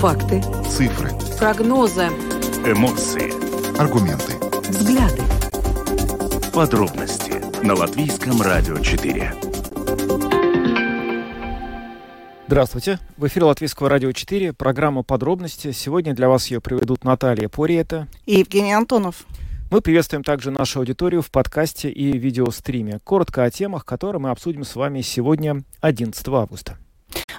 Факты. Цифры. Прогнозы. Эмоции. Аргументы. Взгляды. Подробности на Латвийском радио 4. Здравствуйте. В эфире Латвийского радио 4. Программа «Подробности». Сегодня для вас ее проведут Наталья Пориета и Евгений Антонов. Мы приветствуем также нашу аудиторию в подкасте и видеостриме. Коротко о темах, которые мы обсудим с вами сегодня, 11 августа.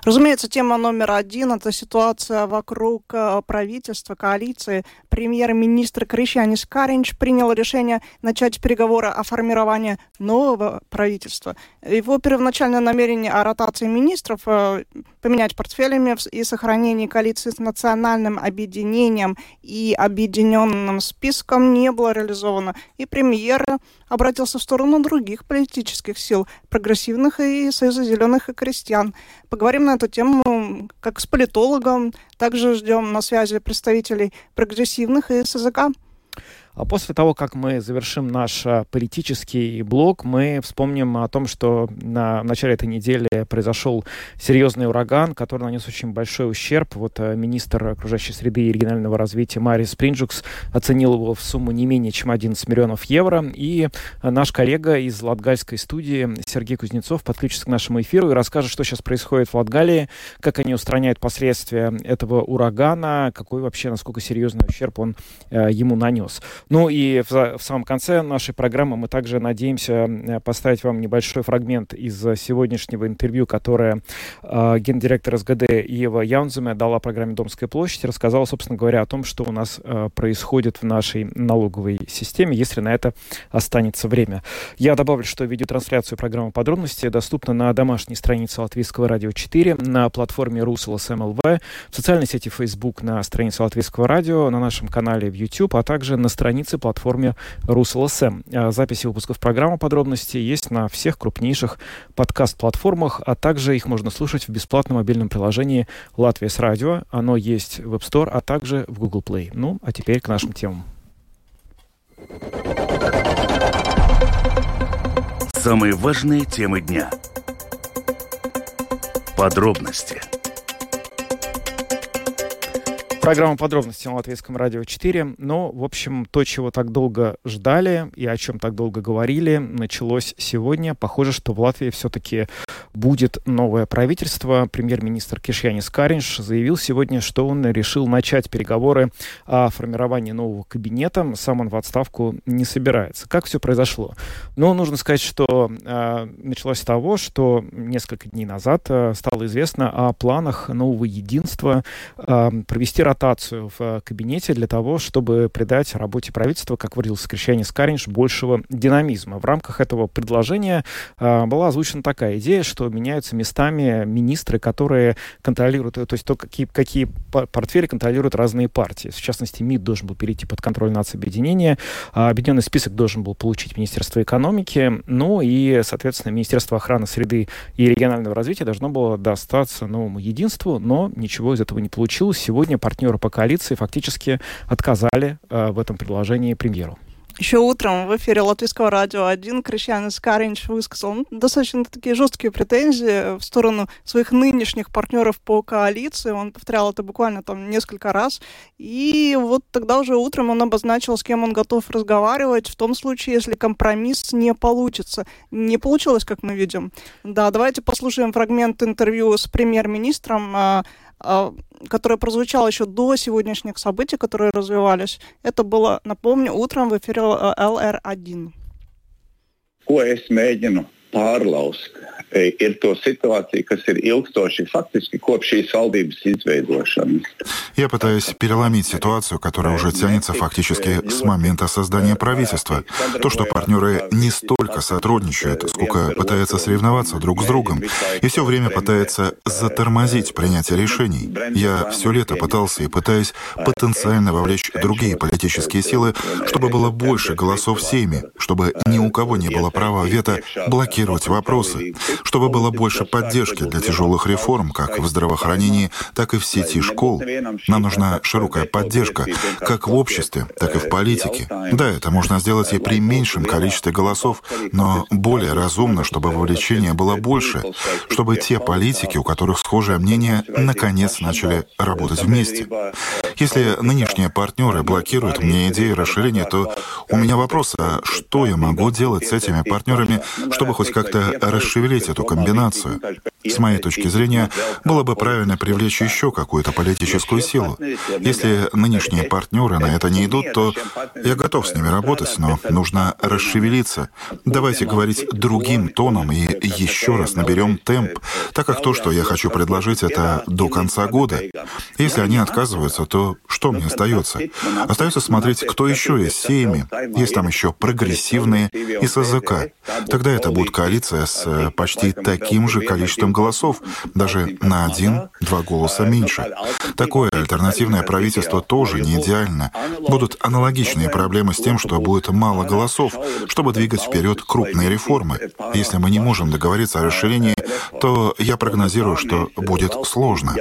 Разумеется, тема номер один – это ситуация вокруг э, правительства, коалиции. Премьер-министр Кришьянис Каринч принял решение начать переговоры о формировании нового правительства. Его первоначальное намерение о ротации министров, э, поменять портфелями и сохранении коалиции с национальным объединением и объединенным списком не было реализовано. И премьер обратился в сторону других политических сил, прогрессивных и Союза зеленых и крестьян. Поговорим на эту тему как с политологом. Также ждем на связи представителей прогрессивных и СЗК. А после того, как мы завершим наш а, политический блок, мы вспомним о том, что на в начале этой недели произошел серьезный ураган, который нанес очень большой ущерб. Вот а, министр окружающей среды и регионального развития Марис Принджукс оценил его в сумму не менее чем 11 миллионов евро. И а, наш коллега из латгальской студии Сергей Кузнецов подключится к нашему эфиру и расскажет, что сейчас происходит в Латгалии, как они устраняют последствия этого урагана, какой вообще, насколько серьезный ущерб он ему нанес. Ну и в, в самом конце нашей программы мы также надеемся поставить вам небольшой фрагмент из сегодняшнего интервью, которое э, гендиректор СГД Ева Яунземе дала программе «Домская площадь», рассказала, собственно говоря, о том, что у нас э, происходит в нашей налоговой системе, если на это останется время. Я добавлю, что видеотрансляцию программы «Подробности» доступна на домашней странице Латвийского радио 4, на платформе РусЛС МЛВ, в социальной сети Facebook на странице Латвийского радио, на нашем канале в YouTube, а также на странице странице платформе РусЛСМ. А, записи выпусков программы подробности есть на всех крупнейших подкаст-платформах, а также их можно слушать в бесплатном мобильном приложении «Латвия с радио». Оно есть в App Store, а также в Google Play. Ну, а теперь к нашим темам. Самые важные темы дня. Подробности – Программа подробности на Латвийском радио 4. Но, в общем, то, чего так долго ждали и о чем так долго говорили, началось сегодня. Похоже, что в Латвии все-таки будет новое правительство. Премьер-министр Кишьянис Каринш заявил сегодня, что он решил начать переговоры о формировании нового кабинета. Сам он в отставку не собирается. Как все произошло? Ну, нужно сказать, что э, началось с того, что несколько дней назад э, стало известно о планах нового единства э, провести ротацию в э, кабинете для того, чтобы придать работе правительства, как выразился Крещане Скаринш, большего динамизма. В рамках этого предложения э, была озвучена такая идея, что меняются местами министры, которые контролируют, то есть то, какие, какие портфели контролируют разные партии. В частности, МИД должен был перейти под контроль нацобъединения, а объединенный список должен был получить Министерство экономики, ну и, соответственно, Министерство охраны среды и регионального развития должно было достаться новому единству, но ничего из этого не получилось. Сегодня партнеры партнеры по коалиции фактически отказали э, в этом предложении премьеру. Еще утром в эфире Латвийского радио 1 Кришьянис Каринч высказал ну, достаточно такие жесткие претензии в сторону своих нынешних партнеров по коалиции. Он повторял это буквально там несколько раз. И вот тогда уже утром он обозначил, с кем он готов разговаривать в том случае, если компромисс не получится. Не получилось, как мы видим. Да, давайте послушаем фрагмент интервью с премьер-министром а, а, которое прозвучало еще до сегодняшних событий, которые развивались. Это было, напомню, утром в эфире ЛР-1. Mēģinu pārlaust ir to situāciju, kas ir ilgstoši фактически kopš šīs valdības izveidošanas. Я пытаюсь переломить ситуацию, которая уже тянется фактически с момента создания правительства. То, что партнеры не столько сотрудничают, сколько пытаются соревноваться друг с другом, и все время пытаются затормозить принятие решений. Я все лето пытался и пытаюсь потенциально вовлечь другие политические силы, чтобы было больше голосов в Сейме, чтобы ни у кого не было права вето блокировать вопросы. Чтобы было больше поддержки для тяжелых реформ, как в здравоохранении, так и в сети школ. Нам нужна широкая поддержка, как в обществе, так и в политике. Да, это можно сделать и при меньшем количестве голосов, но более разумно, чтобы вовлечение было больше, чтобы те политики, у которых схожее мнение, наконец начали работать вместе. Если нынешние партнеры блокируют мне идею расширения, то у меня вопрос, а что я могу делать с этими партнерами, чтобы хоть как-то расшевелить эту комбинацию? С моей точки зрения, было бы правильно привлечь еще какую-то политическую силу. Если нынешние партнеры на это не идут, то я готов с ними работать, но нужно расшевелиться. Давайте говорить другим тоном и еще раз наберем темп, так как то, что я хочу предложить, это до конца года. Если они отказываются, то что мне остается? Остается смотреть, кто еще есть семьи. Есть там еще прогрессивные и СЗК. Тогда это будет коалиция с э, почти таким же количеством голосов, даже на один-два голоса меньше. Такое альтернативное правительство тоже не идеально. Будут аналогичные проблемы с тем, что будет мало голосов, чтобы двигать вперед крупные реформы. Если мы не можем договориться о расширении, то я прогнозирую, что будет сложно.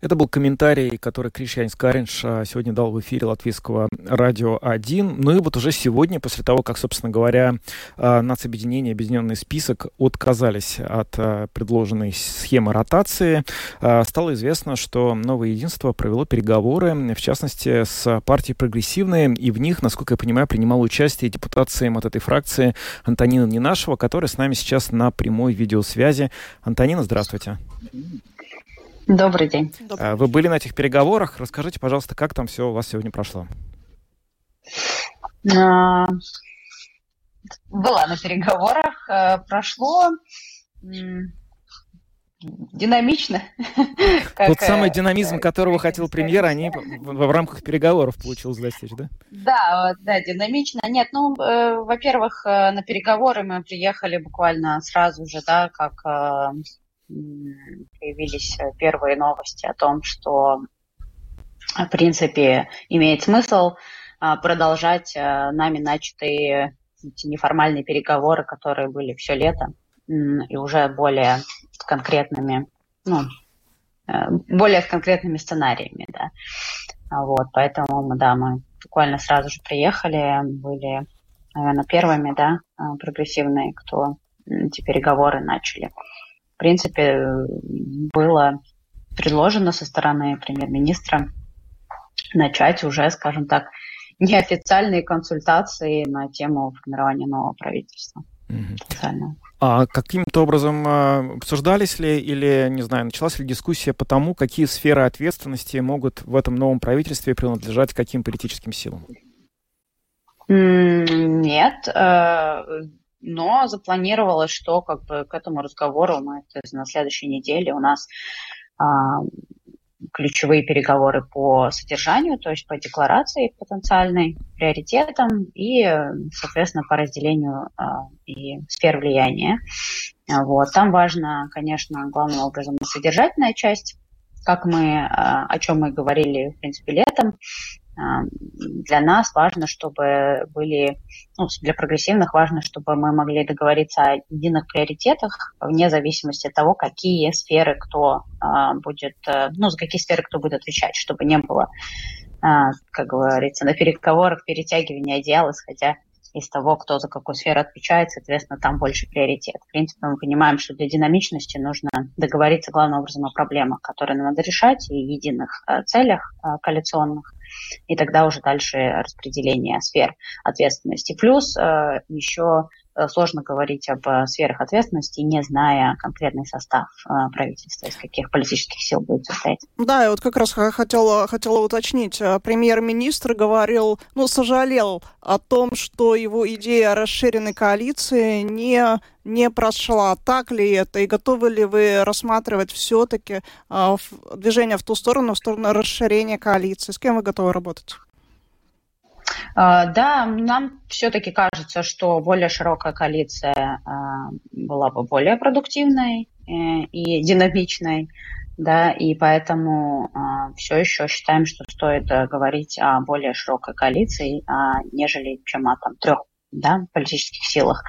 Это был комментарий, который Кришьянс Каринш а, сегодня дал в эфире латвийского радио 1. Ну и вот уже сегодня, после того, как, собственно говоря, а, нацобъединение, объединенный список отказались от а, предложенной схемы ротации, стало известно, что Новое Единство провело переговоры, в частности, с партией «Прогрессивные», и в них, насколько я понимаю, принимал участие депутат от этой фракции Антонина Ненашева, которая с нами сейчас на прямой видеосвязи. Антонина, здравствуйте. Добрый день. А, вы были на этих переговорах. Расскажите, пожалуйста, как там все у вас сегодня прошло? А, была на переговорах. Э, прошло динамично. Тот самый э, динамизм, которого хотел премьер, они в рамках переговоров получилось достичь, да? Да, да, динамично. Нет, ну, э, во-первых, на переговоры мы приехали буквально сразу же, да, как появились э, первые новости о том, что, в принципе, имеет смысл а, продолжать э, нами начатые эти неформальные переговоры, которые были все лето, и уже более конкретными, ну, э, более с конкретными сценариями, да. Вот, поэтому мы, да, мы буквально сразу же приехали, были, наверное, первыми, да, прогрессивные, кто эти переговоры начали в принципе, было предложено со стороны премьер-министра начать уже, скажем так, неофициальные консультации на тему формирования нового правительства. Mm-hmm. А каким-то образом а, обсуждались ли или, не знаю, началась ли дискуссия по тому, какие сферы ответственности могут в этом новом правительстве принадлежать каким политическим силам? Нет. Но запланировалось, что как бы к этому разговору мы то на следующей неделе у нас а, ключевые переговоры по содержанию, то есть по декларации потенциальной, приоритетам и, соответственно, по разделению а, и сфер влияния. Вот. Там важно, конечно, главным образом содержательная часть, как мы, а, о чем мы говорили, в принципе, летом, для нас важно, чтобы были, ну, для прогрессивных важно, чтобы мы могли договориться о единых приоритетах, вне зависимости от того, какие сферы кто а, будет, э, ну, за какие сферы кто будет отвечать, чтобы не было, а, как говорится, на переговорах перетягивания одеяла, исходя из того, кто за какую сферу отвечает, соответственно, там больше приоритет. В принципе, мы понимаем, что для динамичности нужно договориться главным образом о проблемах, которые надо решать, и единых э, целях э, коалиционных, и тогда уже дальше распределение сфер ответственности. Плюс э, еще сложно говорить об э, сферах ответственности, не зная конкретный состав правительства, из каких политических сил будет состоять. Да, я вот как раз хотела, хотела уточнить. Премьер-министр говорил, ну, сожалел о том, что его идея расширенной коалиции не не прошла. Так ли это? И готовы ли вы рассматривать все-таки э, движение в ту сторону, в сторону расширения коалиции? С кем вы готовы работать? А, да, нам все-таки кажется, что более широкая коалиция а, была бы более продуктивной э, и динамичной. да, и поэтому э, все еще считаем, что стоит э, говорить о более широкой коалиции, нежели чем о там, трех да, политических силах.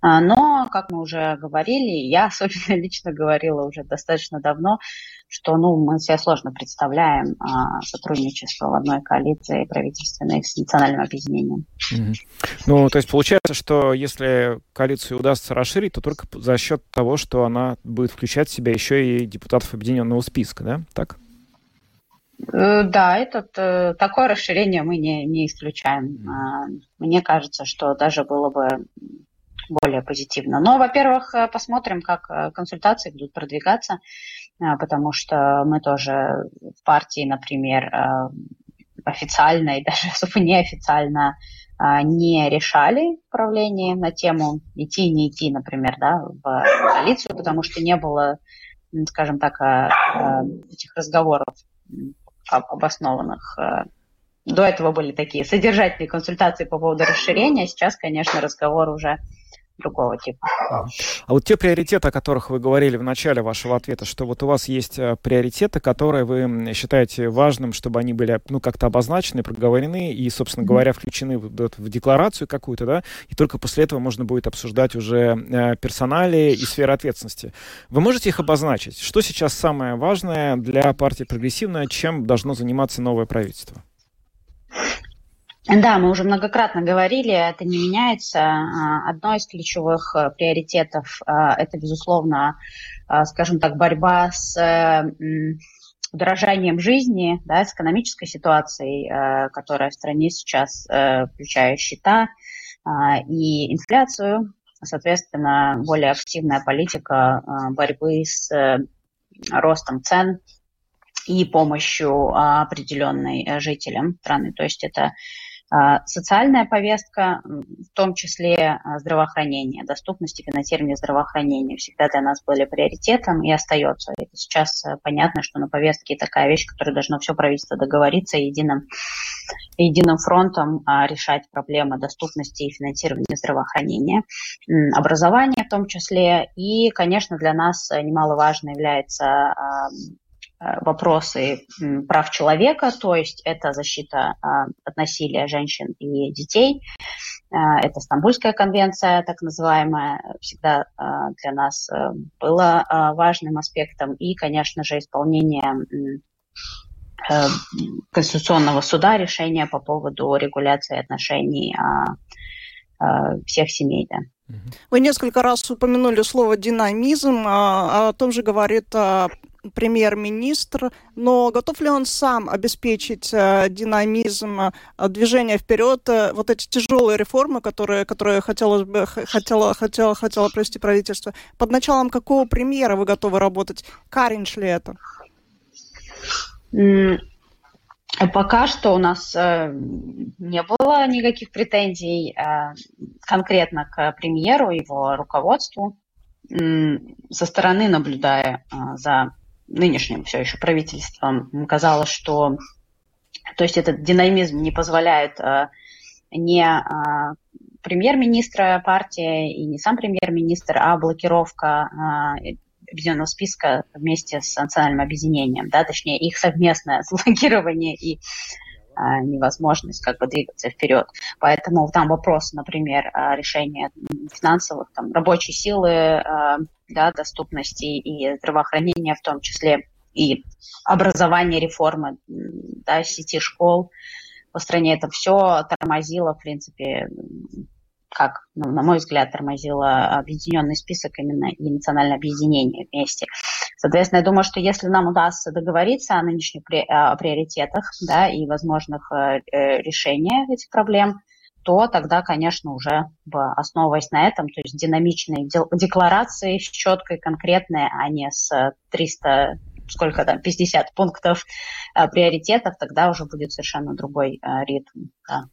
А, но, как мы уже говорили, я особенно лично говорила уже достаточно давно, что ну, мы себе сложно представляем а, сотрудничество в одной коалиции правительственной с национальным объединением. Mm-hmm. Ну, то есть получается, что если коалицию удастся расширить, то только за счет того, что она будет включать в себя еще и депутатов объединенного списка, да? Так? Э, да, этот, э, такое расширение мы не, не исключаем. А, мне кажется, что даже было бы более позитивно. Но, во-первых, э, посмотрим, как консультации будут продвигаться, потому что мы тоже в партии, например, официально и даже особо неофициально не решали правление на тему идти, не идти, например, да, в коалицию, потому что не было, скажем так, этих разговоров обоснованных. Э, до этого были такие содержательные консультации по поводу расширения, сейчас, конечно, разговор уже другого типа. А вот те приоритеты, о которых вы говорили в начале вашего ответа, что вот у вас есть э, приоритеты, которые вы считаете важным, чтобы они были ну, как-то обозначены, проговорены и, собственно говоря, включены в, в декларацию какую-то, да, и только после этого можно будет обсуждать уже э, персонали и сферы ответственности. Вы можете их обозначить? Что сейчас самое важное для партии прогрессивная, чем должно заниматься новое правительство? Да, мы уже многократно говорили, это не меняется. А, одно из ключевых э, приоритетов а, – это, безусловно, а, скажем так, борьба с удорожанием жизни, да, с экономической ситуацией, которая в стране сейчас, э, включая счета и инфляцию. Соответственно, более активная политика борьбы с э, ростом цен и помощью определенной жителям страны. То есть это а, социальная повестка, в том числе а, здравоохранение, доступность и финансирование здравоохранения всегда для нас были приоритетом и остается. Это сейчас э, понятно, что на повестке такая вещь, которая должно все правительство договориться и единым, единым фронтом а, решать проблемы доступности и финансирования здравоохранения, образования в том числе. И, конечно, для нас немаловажно является вопросы прав человека, то есть это защита а, от насилия женщин и детей. Э, это Стамбульская конвенция, так называемая, всегда э, для нас было важным аспектом. И, конечно же, исполнение Конституционного суда решения по поводу регуляции отношений а, всех семей. Да. Вы несколько раз упомянули слово динамизм, а, о том же говорит премьер-министр, но готов ли он сам обеспечить э, динамизм э, движения вперед, э, вот эти тяжелые реформы, которые, которые хотелось бы, хотело, хотело, хотело провести правительство? Под началом какого премьера вы готовы работать? Каринч ли это? Пока что у нас не было никаких претензий конкретно к премьеру, его руководству. Со стороны, наблюдая за нынешним все еще правительством казалось, что то есть этот динамизм не позволяет э, не э, премьер-министра партии и не сам премьер-министр, а блокировка э, объединенного списка вместе с национальным объединением, да, точнее их совместное блокирование и невозможность как бы двигаться вперед. Поэтому там вопросы, например, решения финансовых, там, рабочей силы, а, да, доступности и здравоохранения в том числе, и образование, реформы да, сети школ по стране, это все тормозило, в принципе, как, ну, на мой взгляд, тормозило объединенный список именно и национальное объединение вместе. Соответственно, я думаю, что если нам удастся договориться о нынешних приоритетах да, и возможных э, э, решениях этих проблем, то тогда, конечно, уже основываясь на этом, то есть динамичные декларации, четкой, конкретные, а не с 300 сколько там, 50 пунктов э, приоритетов, тогда уже будет совершенно другой ритм. Да.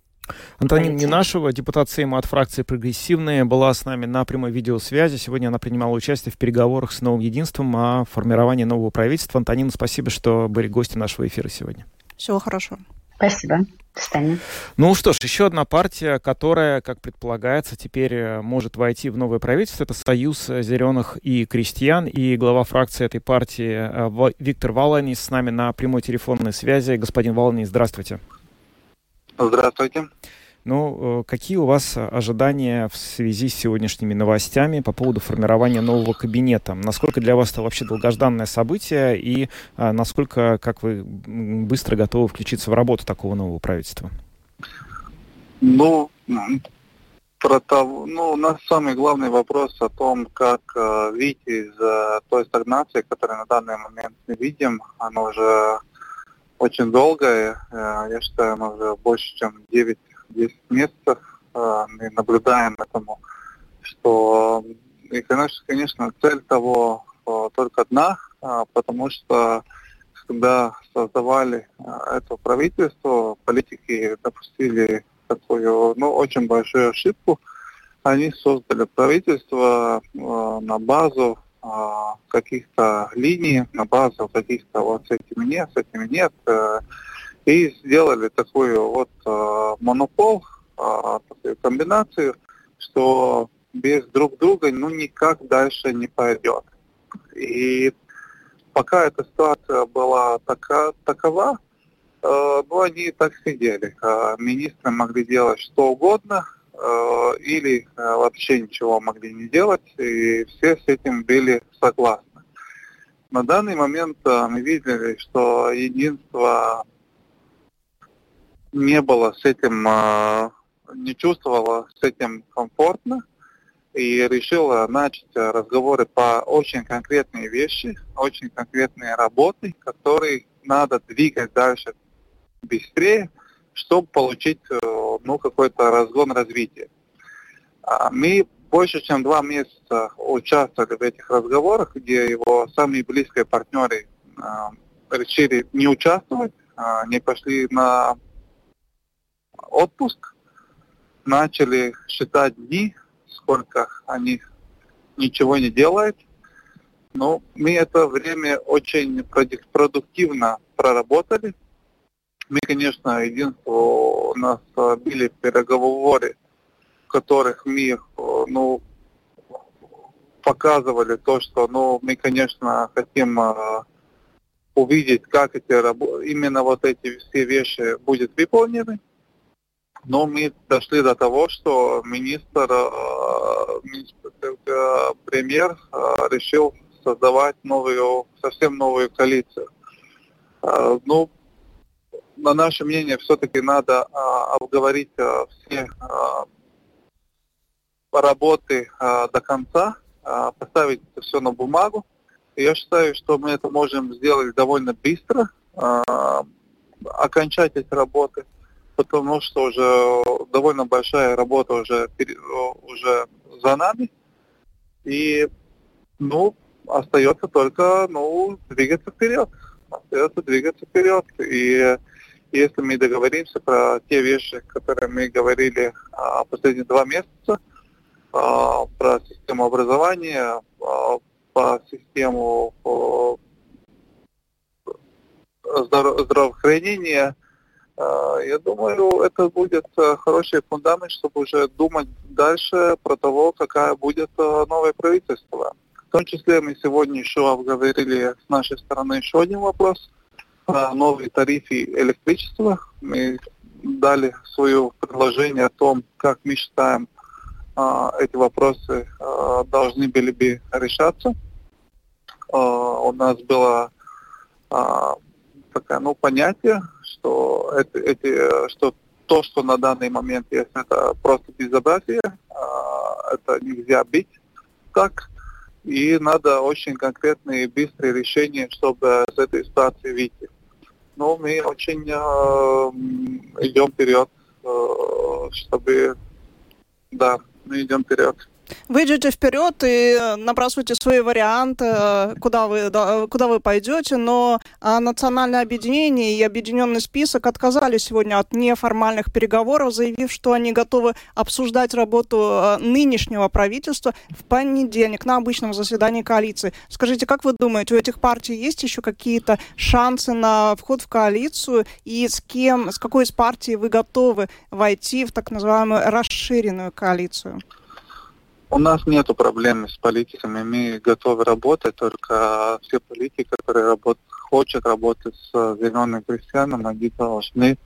Антонина Нинашева, депутат Сейма от фракции «Прогрессивные», была с нами на прямой видеосвязи. Сегодня она принимала участие в переговорах с новым единством о формировании нового правительства. Антонина, спасибо, что были гостем нашего эфира сегодня. Всего хорошего. Спасибо. Станем. Ну что ж, еще одна партия, которая, как предполагается, теперь э, может войти в новое правительство, это Союз зеленых и крестьян. И глава фракции этой партии э, Виктор Валанис с нами на прямой телефонной связи. Господин Валанис, здравствуйте. Здравствуйте. Ну, э, какие у вас ожидания в связи с сегодняшними новостями по поводу формирования нового кабинета? Насколько для вас это вообще долгожданное событие и а, насколько, как вы быстро готовы включиться в работу такого нового правительства? Ну, про того, ну, у нас самый главный вопрос о том, как э, выйти из э, той стагнации, которую на данный момент мы видим. Она уже очень долгая. Э, я считаю, она уже больше, чем 9 10 месяцев э, мы наблюдаем этому, что и, конечно, конечно, цель того э, только одна, э, потому что когда создавали это правительство, политики допустили такую, ну, очень большую ошибку. Они создали правительство на базу каких-то линий, на базу каких-то вот с этими нет, с этими нет и сделали такую вот э, монопол, э, такую комбинацию, что без друг друга ну никак дальше не пойдет. И пока эта ситуация была така, такова, э, ну они так сидели. Э, министры могли делать что угодно, э, или э, вообще ничего могли не делать, и все с этим были согласны. На данный момент э, мы видели, что единство не было с этим, не чувствовала с этим комфортно и решила начать разговоры по очень конкретные вещи, очень конкретные работы, которые надо двигать дальше быстрее, чтобы получить э, ну, какой-то разгон развития. А мы больше чем два месяца участвовали в этих разговорах, где его самые близкие партнеры э, решили не участвовать, э, не пошли на отпуск, начали считать дни, сколько они ничего не делают. Но мы это время очень продуктивно проработали. Мы, конечно, единство у нас были переговоры, в которых мы ну, показывали то, что ну, мы, конечно, хотим э, увидеть, как эти именно вот эти все вещи будут выполнены. Но мы дошли до того, что министр, э, министр э, премьер э, решил создавать новую, совсем новую коалицию. Ну, на наше мнение, все-таки надо обговорить все работы до конца, поставить это все на бумагу. Я считаю, что мы это можем сделать довольно быстро, окончать эти работы – потому что уже довольно большая работа уже, уже за нами. И, ну, остается только, ну, двигаться вперед. Остается двигаться вперед. И если мы договоримся про те вещи, которые мы говорили а, последние два месяца, а, про систему образования, а, по систему по здравоохранения, а, я думаю, это будет э, хороший фундамент, чтобы уже думать дальше про того, какая будет э, новое правительство. В том числе мы сегодня еще обговорили с нашей стороны еще один вопрос про новые тарифы электричества. Мы дали свое предложение о том, как мы считаем, а, эти вопросы а, должны были бы решаться. У нас было такое ну, понятие, что, это, эти, что то, что на данный момент есть, это просто безобразие, а, это нельзя бить так, и надо очень конкретные и быстрые решения, чтобы с этой ситуации выйти. Но мы очень э, идем вперед, э, чтобы, да, мы идем вперед. Вы идете вперед и набрасываете свои варианты, куда вы, куда вы пойдете, но а, национальное объединение и объединенный список отказались сегодня от неформальных переговоров, заявив, что они готовы обсуждать работу а, нынешнего правительства в понедельник на обычном заседании коалиции. Скажите, как вы думаете, у этих партий есть еще какие-то шансы на вход в коалицию и с кем, с какой из партий вы готовы войти в так называемую расширенную коалицию? У нас нет проблем с политиками, мы готовы работать, только все политики, которые работ, хотят работать с зеленым крестьянами, они должны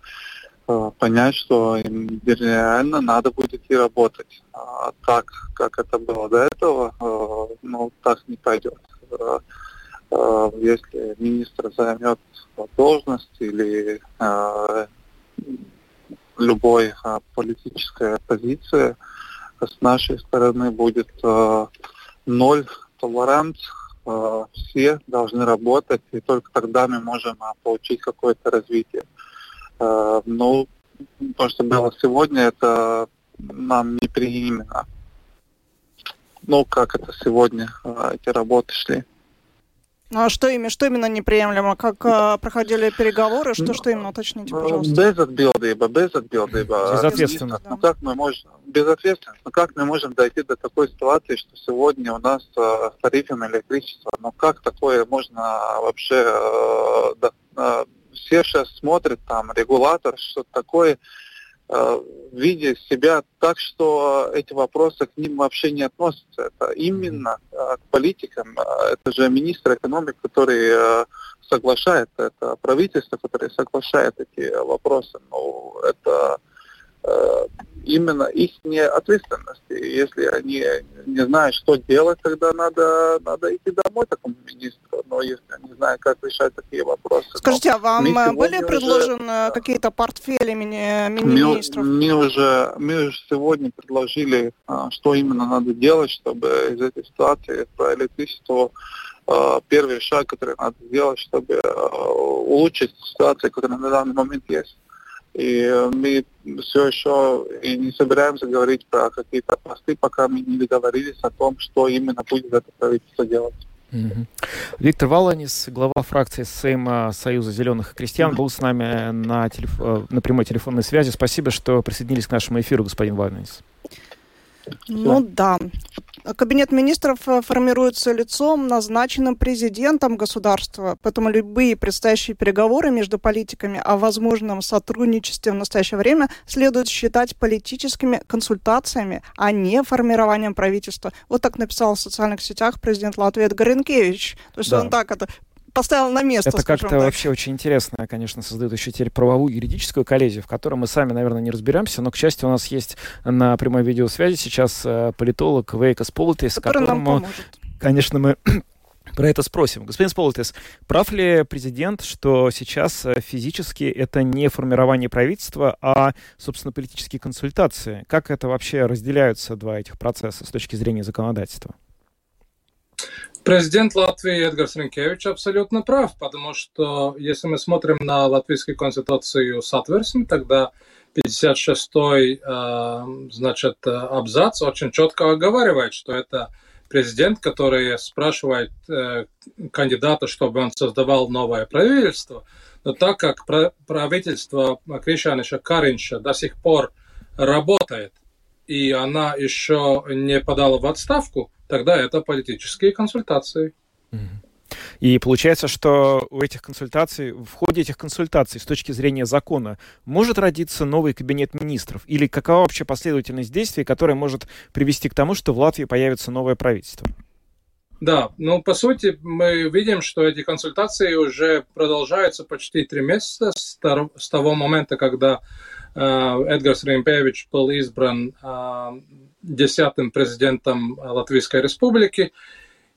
э, понять, что им реально надо будет и работать. А так, как это было до этого, э, ну, так не пойдет. Э, э, если министр займет должность или э, любой э, политическая позиция, с нашей стороны будет э, ноль толеранс. Э, все должны работать, и только тогда мы можем э, получить какое-то развитие. Э, ну, то, что было сегодня, это нам неприименно. Ну, как это сегодня, э, эти работы шли. Ну, а что именно, что именно неприемлемо? Как э, проходили переговоры? Что, что именно? Уточните, ну, пожалуйста. Безотбildība, безотбildība. Безответственно. Ну, как мы можем, безответственно, ну, как мы можем дойти до такой ситуации, что сегодня у нас э, с тарифами электричества, ну, как такое можно вообще, э, да, э, все сейчас смотрят, там, регулятор, что такое, Э, видя себя так, что эти вопросы к ним вообще не относятся. Это именно э, к политикам. Э, это же министр экономики, который соглашает, это правительство, которое соглашает эти вопросы. Ну, это именно их ответственности. Если они не знают, что делать, тогда надо, надо идти домой такому министру. Но если они знают, как решать такие вопросы. Скажите, а вам были предложены уже... какие-то портфели мини, мини-министров? Мы, мы, уже, мы уже сегодня предложили, что именно надо делать, чтобы из этой ситуации а, первый шаг, который надо сделать, чтобы улучшить ситуацию, которая на данный момент есть. И мы все еще и не собираемся говорить про какие-то посты, пока мы не договорились о том, что именно будет это правительство делать. Виктор Валанис, глава фракции Сейма Союза зеленых и крестьян, был с нами на, телеф... Э, на прямой телефонной связи. Спасибо, что присоединились к нашему эфиру, господин Валанис. Ну да. Кабинет министров э, формируется лицом, назначенным президентом государства, поэтому любые предстоящие переговоры между политиками о возможном сотрудничестве в настоящее время следует считать политическими консультациями, а не формированием правительства. Вот так написал в социальных сетях президент Латвии Эдгар Ренкевич. То есть да. он так это поставил на место. Это как-то вообще очень интересно, конечно, создает еще теперь правовую юридическую коллизию, в которой мы сами, наверное, не разберемся, но, к счастью, у нас есть на прямой видеосвязи сейчас э, политолог Вейкас Политис, которому, конечно, мы про это спросим. Господин Сполтис, прав ли президент, что сейчас э, физически это не формирование правительства, а, собственно, политические консультации? Как это вообще разделяются два этих процесса с точки зрения законодательства? Президент Латвии Эдгар Ренкевич абсолютно прав, потому что если мы смотрим на латвийскую конституцию с отверстием, тогда 56-й э, значит, абзац очень четко оговаривает, что это президент, который спрашивает э, кандидата, чтобы он создавал новое правительство. Но так как правительство Кришаниша Каринша до сих пор работает, и она еще не подала в отставку, тогда это политические консультации. И получается, что у этих консультаций, в ходе этих консультаций с точки зрения закона может родиться новый кабинет министров? Или какова вообще последовательность действий, которая может привести к тому, что в Латвии появится новое правительство? Да, ну по сути мы видим, что эти консультации уже продолжаются почти три месяца с того момента, когда э, Эдгарс Римпевич был избран э, десятым президентом Латвийской Республики.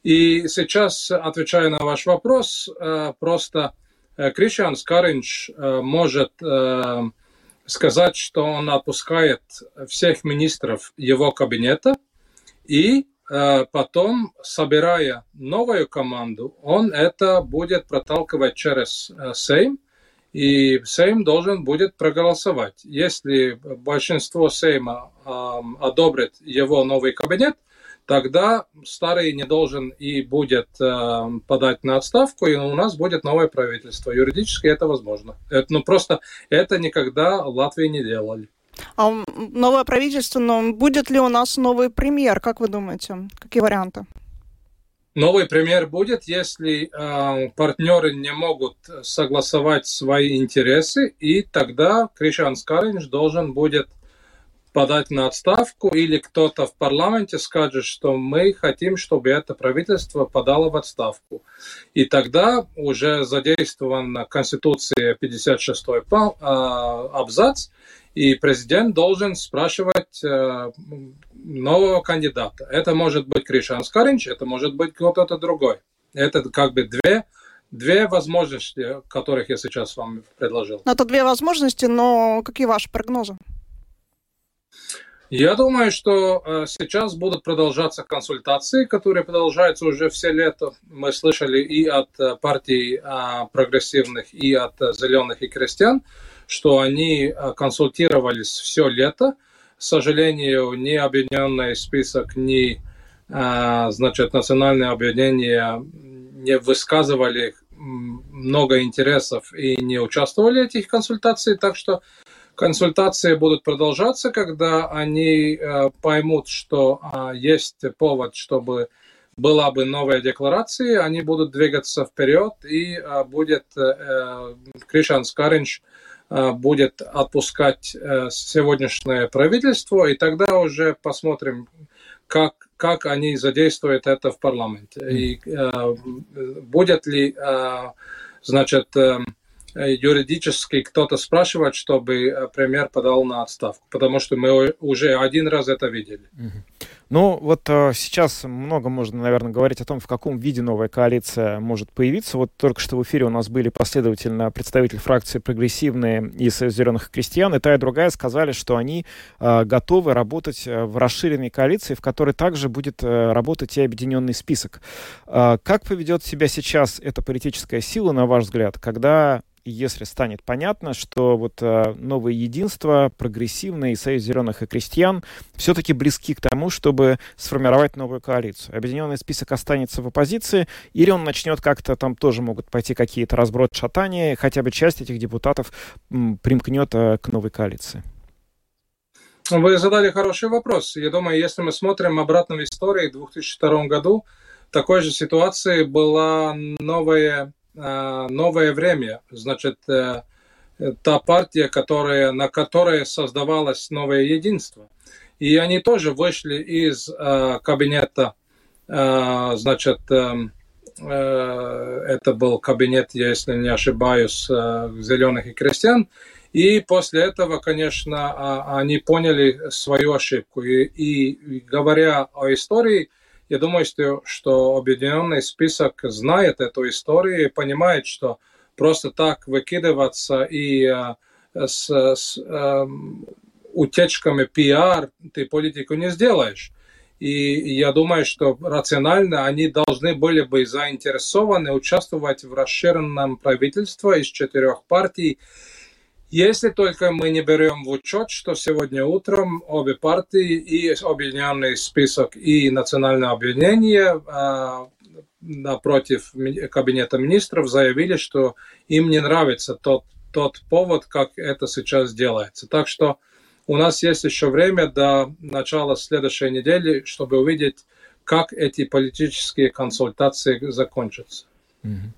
И сейчас, отвечая на ваш вопрос, э, просто э, Кришанс Каринч э, может сказать, что он отпускает всех министров его кабинета, и потом, собирая новую команду, он это будет проталкивать через Сейм, и Сейм должен будет проголосовать. Если большинство Сейма одобрит его новый кабинет, тогда старый не должен и будет э, подать на отставку, и у нас будет новое правительство. Юридически это возможно. Это, ну просто это никогда Латвии не делали. А новое правительство, но будет ли у нас новый премьер, как вы думаете? Какие варианты? Новый премьер будет, если э, партнеры не могут согласовать свои интересы, и тогда Кришан Скаринч должен будет подать на отставку, или кто-то в парламенте скажет, что мы хотим, чтобы это правительство подало в отставку. И тогда уже задействована Конституция 56 а, абзац, и президент должен спрашивать э, нового кандидата. Это может быть Кришан Скаринч, это может быть кто-то другой. Это как бы две Две возможности, которых я сейчас вам предложил. Это две возможности, но какие ваши прогнозы? Я думаю, что э, сейчас будут продолжаться консультации, которые продолжаются уже все лето. Мы слышали и от э, партий э, прогрессивных, и от зеленых и крестьян, что они консультировались все лето. К сожалению, ни объединенный список, ни значит, национальное объединение не высказывали много интересов и не участвовали в этих консультациях, так что Консультации будут продолжаться, когда они э, поймут, что э, есть повод, чтобы была бы новая декларация, они будут двигаться вперед, и э, будет э, Кришан Скаринч э, будет отпускать э, сегодняшнее правительство, и тогда уже посмотрим, как, как они задействуют это в парламенте. И э, будет ли, э, значит, э, Э, юридически кто-то спрашивает, чтобы э, премьер подал на отставку, потому что мы уже один раз это видели. Ну, вот э, сейчас много можно, наверное, говорить о том, в каком виде новая коалиция может появиться. Вот только что в эфире у нас были последовательно представители фракции «Прогрессивные» и «Союз зеленых крестьян», и та и другая сказали, что они э, готовы работать э, в расширенной коалиции, в которой также будет э, работать и объединенный список. Э, как поведет себя сейчас эта политическая сила, на ваш взгляд, когда если станет понятно, что вот э, новое единство, прогрессивное и Союз зеленых и крестьян все-таки близки к тому, чтобы сформировать новую коалицию. Объединенный список останется в оппозиции, или он начнет как-то, там тоже могут пойти какие-то разброд шатания, хотя бы часть этих депутатов примкнет э, к новой коалиции. Вы задали хороший вопрос. Я думаю, если мы смотрим обратно в истории, в 2002 году такой же ситуации была новая новое время. Значит, э, та партия, которая, на которой создавалось новое единство. И они тоже вышли из э, кабинета, значит, это был кабинет, если не ошибаюсь, зеленых и крестьян. И после этого, конечно, а, они поняли свою ошибку. И, и говоря о истории, я думаю, что, что объединенный список знает эту историю и понимает, что просто так выкидываться и э, с, с э, утечками пиар ты политику не сделаешь. И я думаю, что рационально они должны были бы заинтересованы участвовать в расширенном правительстве из четырех партий, если только мы не берем в учет, что сегодня утром обе партии, и Объединенный список, и Национальное объединение а, напротив Кабинета министров заявили, что им не нравится тот, тот повод, как это сейчас делается. Так что у нас есть еще время до начала следующей недели, чтобы увидеть, как эти политические консультации закончатся. Mm-hmm.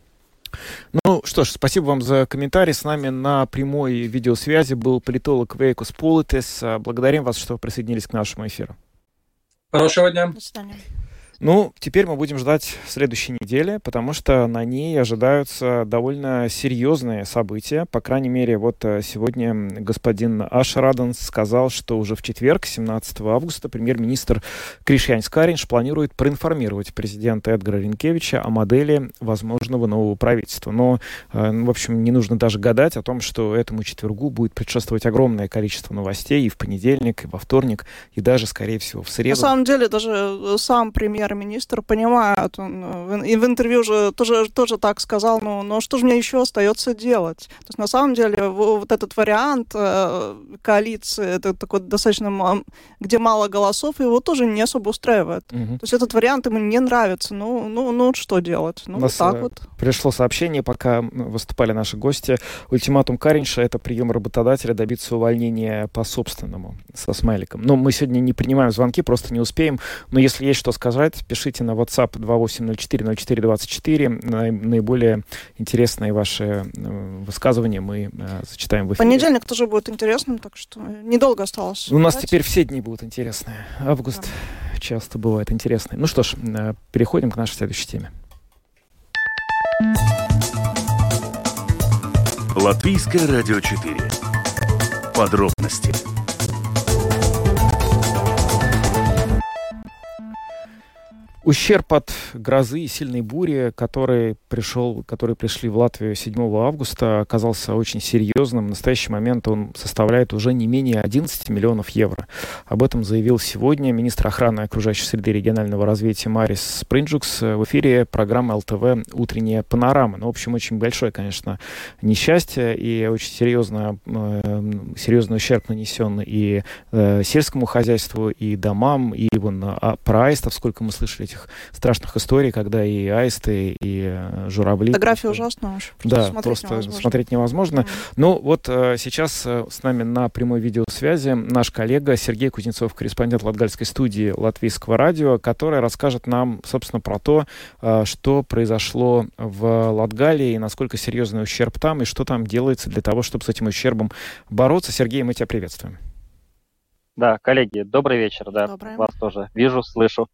Ну что ж, спасибо вам за комментарий. С нами на прямой видеосвязи был политолог Вейкус Политес. Благодарим вас, что присоединились к нашему эфиру. Хорошего дня. До свидания. Ну, теперь мы будем ждать следующей недели, потому что на ней ожидаются довольно серьезные события. По крайней мере, вот э, сегодня господин Аш сказал, что уже в четверг, 17 августа, премьер-министр Кришьянь Скаринш планирует проинформировать президента Эдгара Ренкевича о модели возможного нового правительства. Но, э, в общем, не нужно даже гадать о том, что этому четвергу будет предшествовать огромное количество новостей и в понедельник, и во вторник, и даже, скорее всего, в среду. На самом деле, даже э, сам премьер премьер-министр понимает, он э, и в интервью же тоже, тоже так сказал, ну, ну что же мне еще остается делать? То есть на самом деле вот этот вариант э, коалиции, это такой достаточно, где мало голосов, его тоже не особо устраивает. Угу. То есть этот вариант ему не нравится. Ну, ну, ну что делать? Ну, вот так вот. Пришло сообщение, пока выступали наши гости. Ультиматум Каринша — это прием работодателя добиться увольнения по собственному, со смайликом. Но мы сегодня не принимаем звонки, просто не успеем. Но если есть что сказать, пишите на WhatsApp 28040424. Наиболее интересные ваши э, высказывания мы э, зачитаем в эфире. Понедельник тоже будет интересным, так что недолго осталось. У нас теперь все дни будут интересные. Август да. часто бывает интересный. Ну что ж, э, переходим к нашей следующей теме. Латвийское радио 4. Подробности Ущерб от грозы и сильной бури, который пришел, которые пришли в Латвию 7 августа, оказался очень серьезным. В настоящий момент он составляет уже не менее 11 миллионов евро. Об этом заявил сегодня министр охраны окружающей среды регионального развития Марис Спринджукс в эфире программы ЛТВ «Утренняя панорама». Ну, в общем, очень большое, конечно, несчастье и очень серьезно, э, серьезный ущерб нанесен и э, сельскому хозяйству, и домам, и вон, а, про аистов, сколько мы слышали этих страшных историй, когда и аисты, и э, журавли. Фотография ужасная уж. Да, смотреть просто невозможно. смотреть невозможно. Mm. Ну вот э, сейчас э, с нами на прямой видеосвязи наш коллега Сергей Кузнецов, корреспондент Латгальской студии Латвийского радио, который расскажет нам, собственно, про то, что произошло в Латгалии, и насколько серьезный ущерб там, и что там делается для того, чтобы с этим ущербом бороться. Сергей, мы тебя приветствуем. Да, коллеги, добрый вечер, да, Доброе. вас тоже вижу, слышу.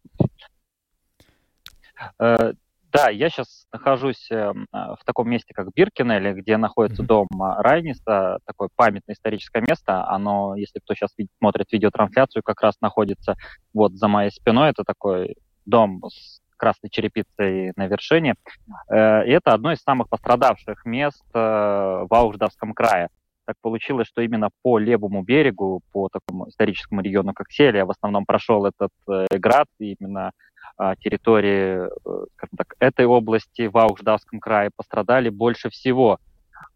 Э, да, я сейчас нахожусь эм, э, в таком месте, как Биркинелли, где находится mm-hmm. дом э, Райниса, такое памятное историческое место. Оно, если кто сейчас видит, смотрит видеотрансляцию, как раз находится вот за моей спиной. Это такой дом с красной черепицей на вершине. И это одно из самых пострадавших мест в Ауждавском крае. Так получилось, что именно по левому берегу, по такому историческому региону, как Селия, в основном прошел этот град, именно а, территории, э, так, этой области в Аухждавском крае пострадали больше всего.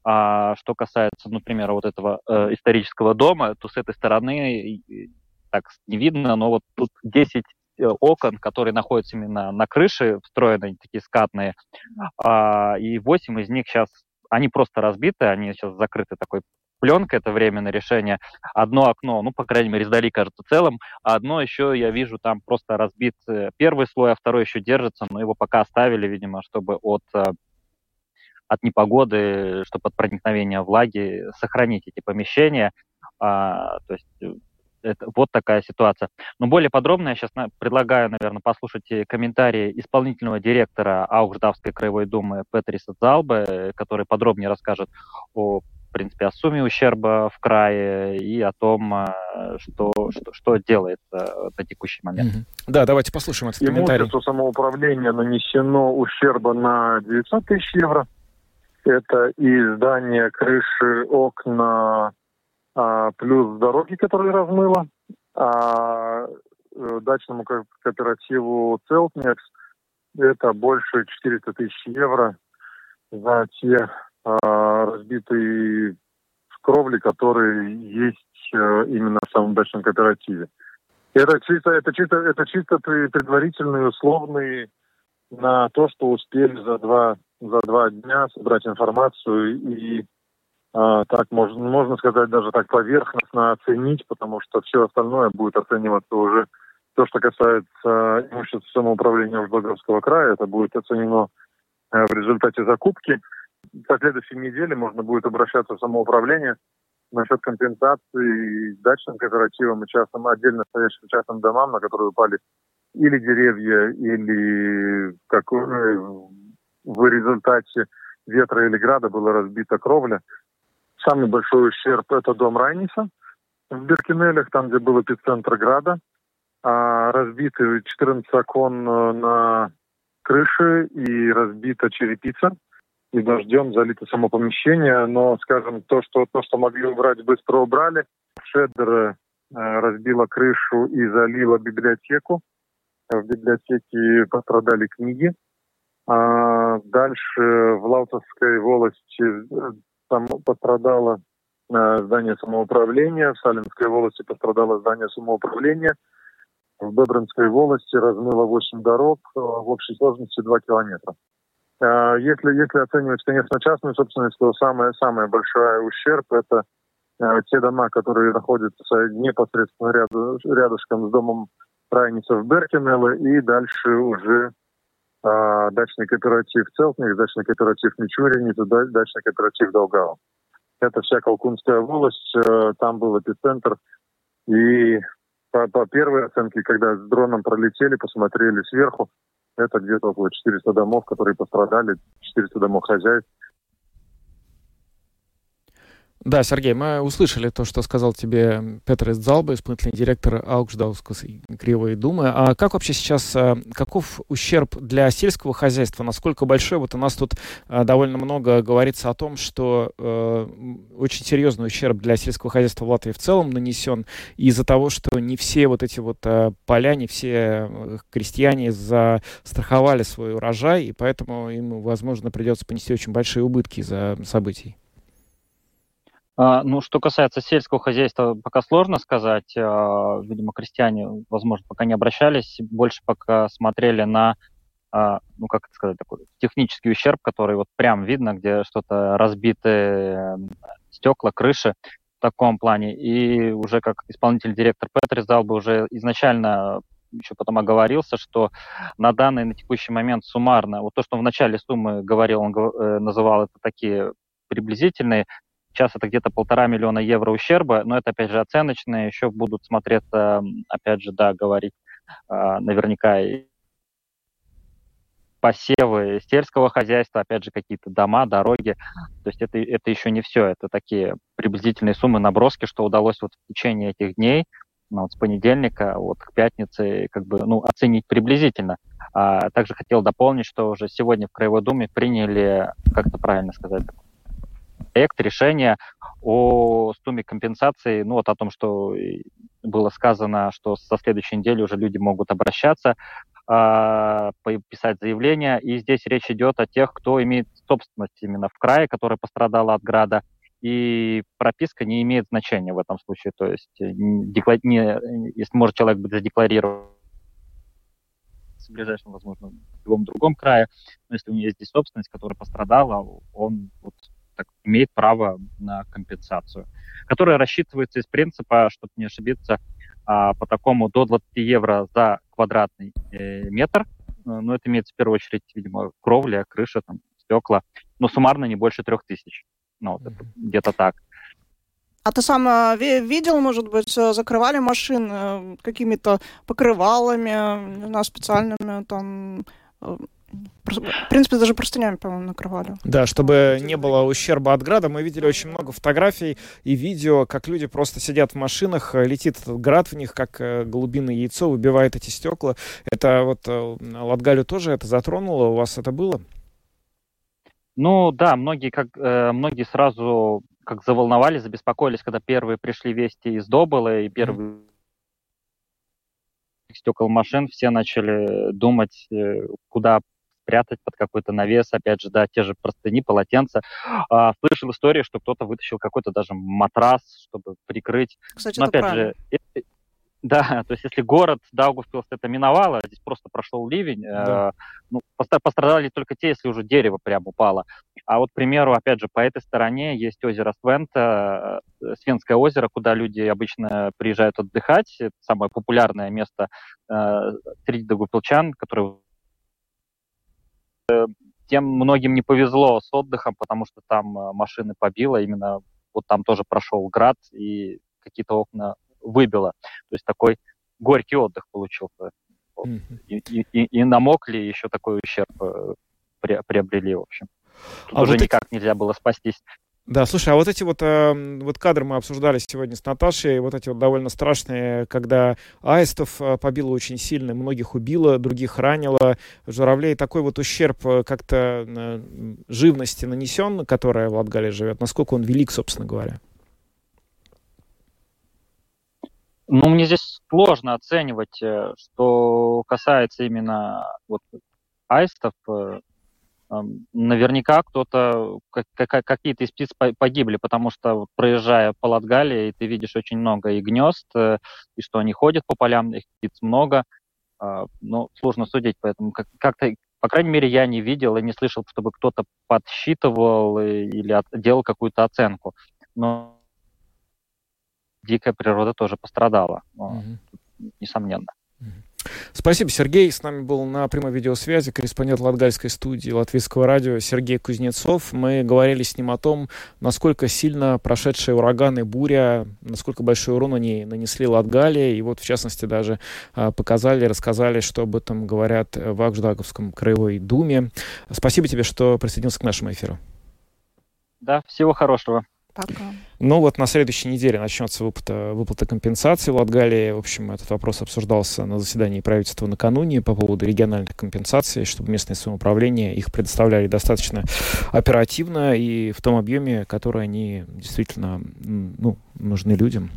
А что касается, например, вот этого э, исторического дома, то с этой стороны так не видно, но вот тут 10 э, окон, которые находятся именно на крыше, встроенные такие скатные, а, и 8 из них сейчас, они просто разбиты, они сейчас закрыты такой пленка, это временное решение. Одно окно, ну, по крайней мере, сдали, кажется, целым, а одно еще, я вижу, там просто разбит э, первый слой, а второй еще держится, но его пока оставили, видимо, чтобы от э, от непогоды, чтобы от проникновения влаги сохранить эти помещения. А, то есть э, это, вот такая ситуация. Но более подробно я сейчас на, предлагаю, наверное, послушать комментарии исполнительного директора Аугждавской краевой думы Петриса Залбе, который подробнее расскажет о в принципе, о сумме ущерба в крае и о том, э, что, что, что делается на текущий момент. Mm-hmm. Да, давайте послушаем этот Ему комментарий. Имуществу самоуправления нанесено ущерба на 900 тысяч евро. Это и здание, крыши, окна, а, плюс дороги, которые размыло. А э, дачному кооперативу «Целтнекс» это больше 400 тысяч евро за те а, разбитые кровли, которые есть э, именно в самом дачном кооперативе. Это чисто, это чисто, это чисто предварительные условные на то, что успели за два, за два дня собрать информацию и а, так можно, можно сказать даже так поверхностно оценить, потому что все остальное будет оцениваться уже то, что касается имущества самоуправления Ужбаговского края, это будет оценено э, в результате закупки по следующей неделе можно будет обращаться в самоуправление насчет компенсации дачным кооперативам и частным, отдельно стоящим частным домам, на которые упали или деревья, или как, э, в результате ветра или града была разбита кровля. Самый большой ущерб – это дом Райниса в Беркинелях, там, где был эпицентр града. А разбиты 14 окон э, на крыше и разбита черепица – и дождем залито само помещение, но, скажем, то, что, то, что могли убрать, быстро убрали. Шедер э, разбила крышу и залила библиотеку. в библиотеке пострадали книги. А дальше в Лалтовской волости э, там пострадало э, здание самоуправления, в Салинской волости пострадало здание самоуправления, в Бебринской волости размыло 8 дорог, э, в общей сложности 2 километра. А если, если оценивать, конечно, частную собственность, то самая, самая большая ущерб – это те дома, которые находятся непосредственно ряду, рядышком с домом Райницев Беркинелла и дальше уже а, дачный кооператив Целтник, дачный кооператив Мичуриница, дачный кооператив Долгау. Это вся Колкунская волость, э, там был эпицентр. И по, по первой оценке, когда с дроном пролетели, посмотрели сверху, это где-то около 400 домов, которые пострадали, 400 домов хозяйств. Да, Сергей, мы услышали то, что сказал тебе Петр Залба, исполнительный директор Аукшдаускас Кривой Думы. А как вообще сейчас, э, каков ущерб для сельского хозяйства? Насколько большой? Вот у нас тут э, довольно много говорится о том, что э, очень серьезный ущерб для сельского хозяйства в Латвии в целом нанесен из-за того, что не все вот эти вот э, поля, не все крестьяне застраховали свой урожай, и поэтому им, возможно, придется понести очень большие убытки из-за событий. А, ну, что касается сельского хозяйства, пока сложно сказать. А, видимо, крестьяне, возможно, пока не обращались, больше пока смотрели на, а, ну, как это сказать, такой технический ущерб, который вот прям видно, где что-то разбитые стекла, крыши в таком плане. И уже как исполнительный директор Петрис дал бы уже изначально еще потом оговорился, что на данный, на текущий момент суммарно, вот то, что в начале суммы говорил, он э, называл это такие приблизительные, Сейчас это где-то полтора миллиона евро ущерба, но это, опять же, оценочные, еще будут смотреться, опять же, да, говорить а, наверняка и посевы сельского хозяйства, опять же, какие-то дома, дороги. То есть это, это еще не все, это такие приблизительные суммы, наброски, что удалось вот в течение этих дней, ну, вот с понедельника вот к пятнице, как бы, ну, оценить приблизительно. А также хотел дополнить, что уже сегодня в Краевой Думе приняли, как это правильно сказать, проект решения о сумме компенсации, ну вот о том, что было сказано, что со следующей недели уже люди могут обращаться, э, писать заявление. И здесь речь идет о тех, кто имеет собственность именно в крае, которая пострадала от града. И прописка не имеет значения в этом случае. То есть, декла... не... если может человек быть задекларирован в ближайшем, возможно, в любом другом крае, но если у него есть здесь собственность, которая пострадала, он вот так, имеет право на компенсацию, которая рассчитывается из принципа, чтобы не ошибиться, а, по такому до 20 евро за квадратный э, метр. Ну, это имеется в первую очередь, видимо, кровля, крыша, там, стекла. Но суммарно не больше трех тысяч. Ну, вот mm-hmm. где-то так. А ты сам э, видел, может быть, закрывали машины какими-то покрывалами, специальными там в принципе, даже простынями, по-моему, накрывали. Да, чтобы не было ущерба от града. Мы видели очень много фотографий и видео, как люди просто сидят в машинах, э, летит этот град в них, как э, голубиное яйцо, выбивает эти стекла. Это вот э, Латгалю тоже это затронуло? У вас это было? Ну да, многие, как, многие сразу как заволновались, забеспокоились, когда первые пришли вести из Добыла и первые стекол машин, все начали думать, куда спрятать под какой-то навес, опять же, да, те же простыни, полотенца. А, слышал историю, что кто-то вытащил какой-то даже матрас, чтобы прикрыть. Кстати, Но, опять правильно. же, да, то есть если город Даугавпилс это миновало, здесь просто прошел ливень, да. э, ну, пострадали только те, если уже дерево прям упало. А вот, к примеру, опять же, по этой стороне есть озеро Свента, э, Свенское озеро, куда люди обычно приезжают отдыхать. Это самое популярное место э, среди даугавпилчан, которое тем многим не повезло с отдыхом, потому что там э, машины побило, именно вот там тоже прошел град и какие-то окна выбило. То есть такой горький отдых получился. Вот. Mm-hmm. И, и, и намокли, еще такой ущерб э, приобрели, в общем. а уже вот никак эти... нельзя было спастись. Да, слушай, а вот эти вот, э, вот кадры мы обсуждали сегодня с Наташей, вот эти вот довольно страшные, когда аистов э, побило очень сильно, многих убило, других ранило, журавлей, такой вот ущерб э, как-то э, живности нанесен, которая в Латгалии живет, насколько он велик, собственно говоря? Ну, мне здесь сложно оценивать, э, что касается именно вот аистов. Э, наверняка кто-то, какие-то из птиц погибли, потому что проезжая по Латгалии, ты видишь очень много и гнезд, э, и что они ходят по полям, их птиц много. А, ну, сложно судить, поэтому как-то, по крайней мере, я не видел и не слышал, чтобы кто-то подсчитывал или делал какую-то оценку. Но дикая природа тоже пострадала, угу. несомненно. Спасибо, Сергей. С нами был на прямой видеосвязи корреспондент Латгальской студии Латвийского радио Сергей Кузнецов. Мы говорили с ним о том, насколько сильно прошедшие ураганы, буря, насколько большой урон они нанесли Латгалии. И вот, в частности, даже а, показали, рассказали, что об этом говорят в Акждаковском краевой думе. Спасибо тебе, что присоединился к нашему эфиру. Да, всего хорошего. Пока. Ну вот на следующей неделе начнется выплата, выплата компенсации в Латгалии. В общем, этот вопрос обсуждался на заседании правительства накануне по поводу региональных компенсаций, чтобы местное самоуправление их предоставляли достаточно оперативно и в том объеме, который они действительно ну, нужны людям.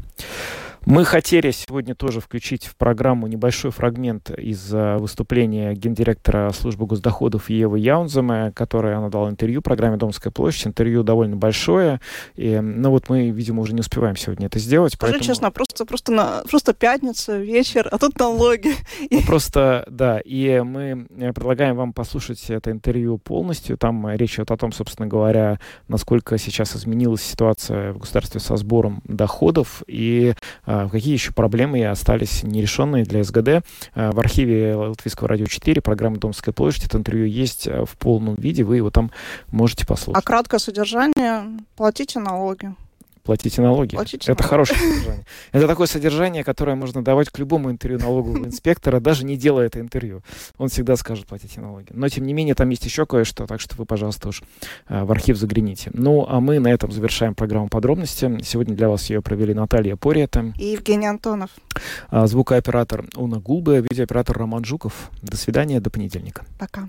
Мы хотели сегодня тоже включить в программу небольшой фрагмент из э, выступления гендиректора службы госдоходов Евы Яунземе, которой она дала интервью программе «Домская площадь». Интервью довольно большое, и, ну вот мы, видимо, уже не успеваем сегодня это сделать. Скажи поэтому... честно, просто, просто, на, просто пятница, вечер, а тут налоги. Ну, просто, да, и мы э, предлагаем вам послушать это интервью полностью. Там речь идет о том, собственно говоря, насколько сейчас изменилась ситуация в государстве со сбором доходов и э, какие еще проблемы остались нерешенные для СГД. А, в архиве Латвийского радио 4 программы «Домская площадь» это интервью есть а, в полном виде, вы его там можете послушать. А краткое содержание – платите налоги платите налоги. Платите это налоги. хорошее содержание. Это такое содержание, которое можно давать к любому интервью налогового инспектора, даже не делая это интервью. Он всегда скажет, платите налоги. Но, тем не менее, там есть еще кое-что, так что вы, пожалуйста, уж э, в архив загляните. Ну, а мы на этом завершаем программу подробности. Сегодня для вас ее провели Наталья Пориета. И Евгений Антонов. А, звукооператор Уна Гулба, видеооператор Роман Жуков. До свидания, до понедельника. Пока.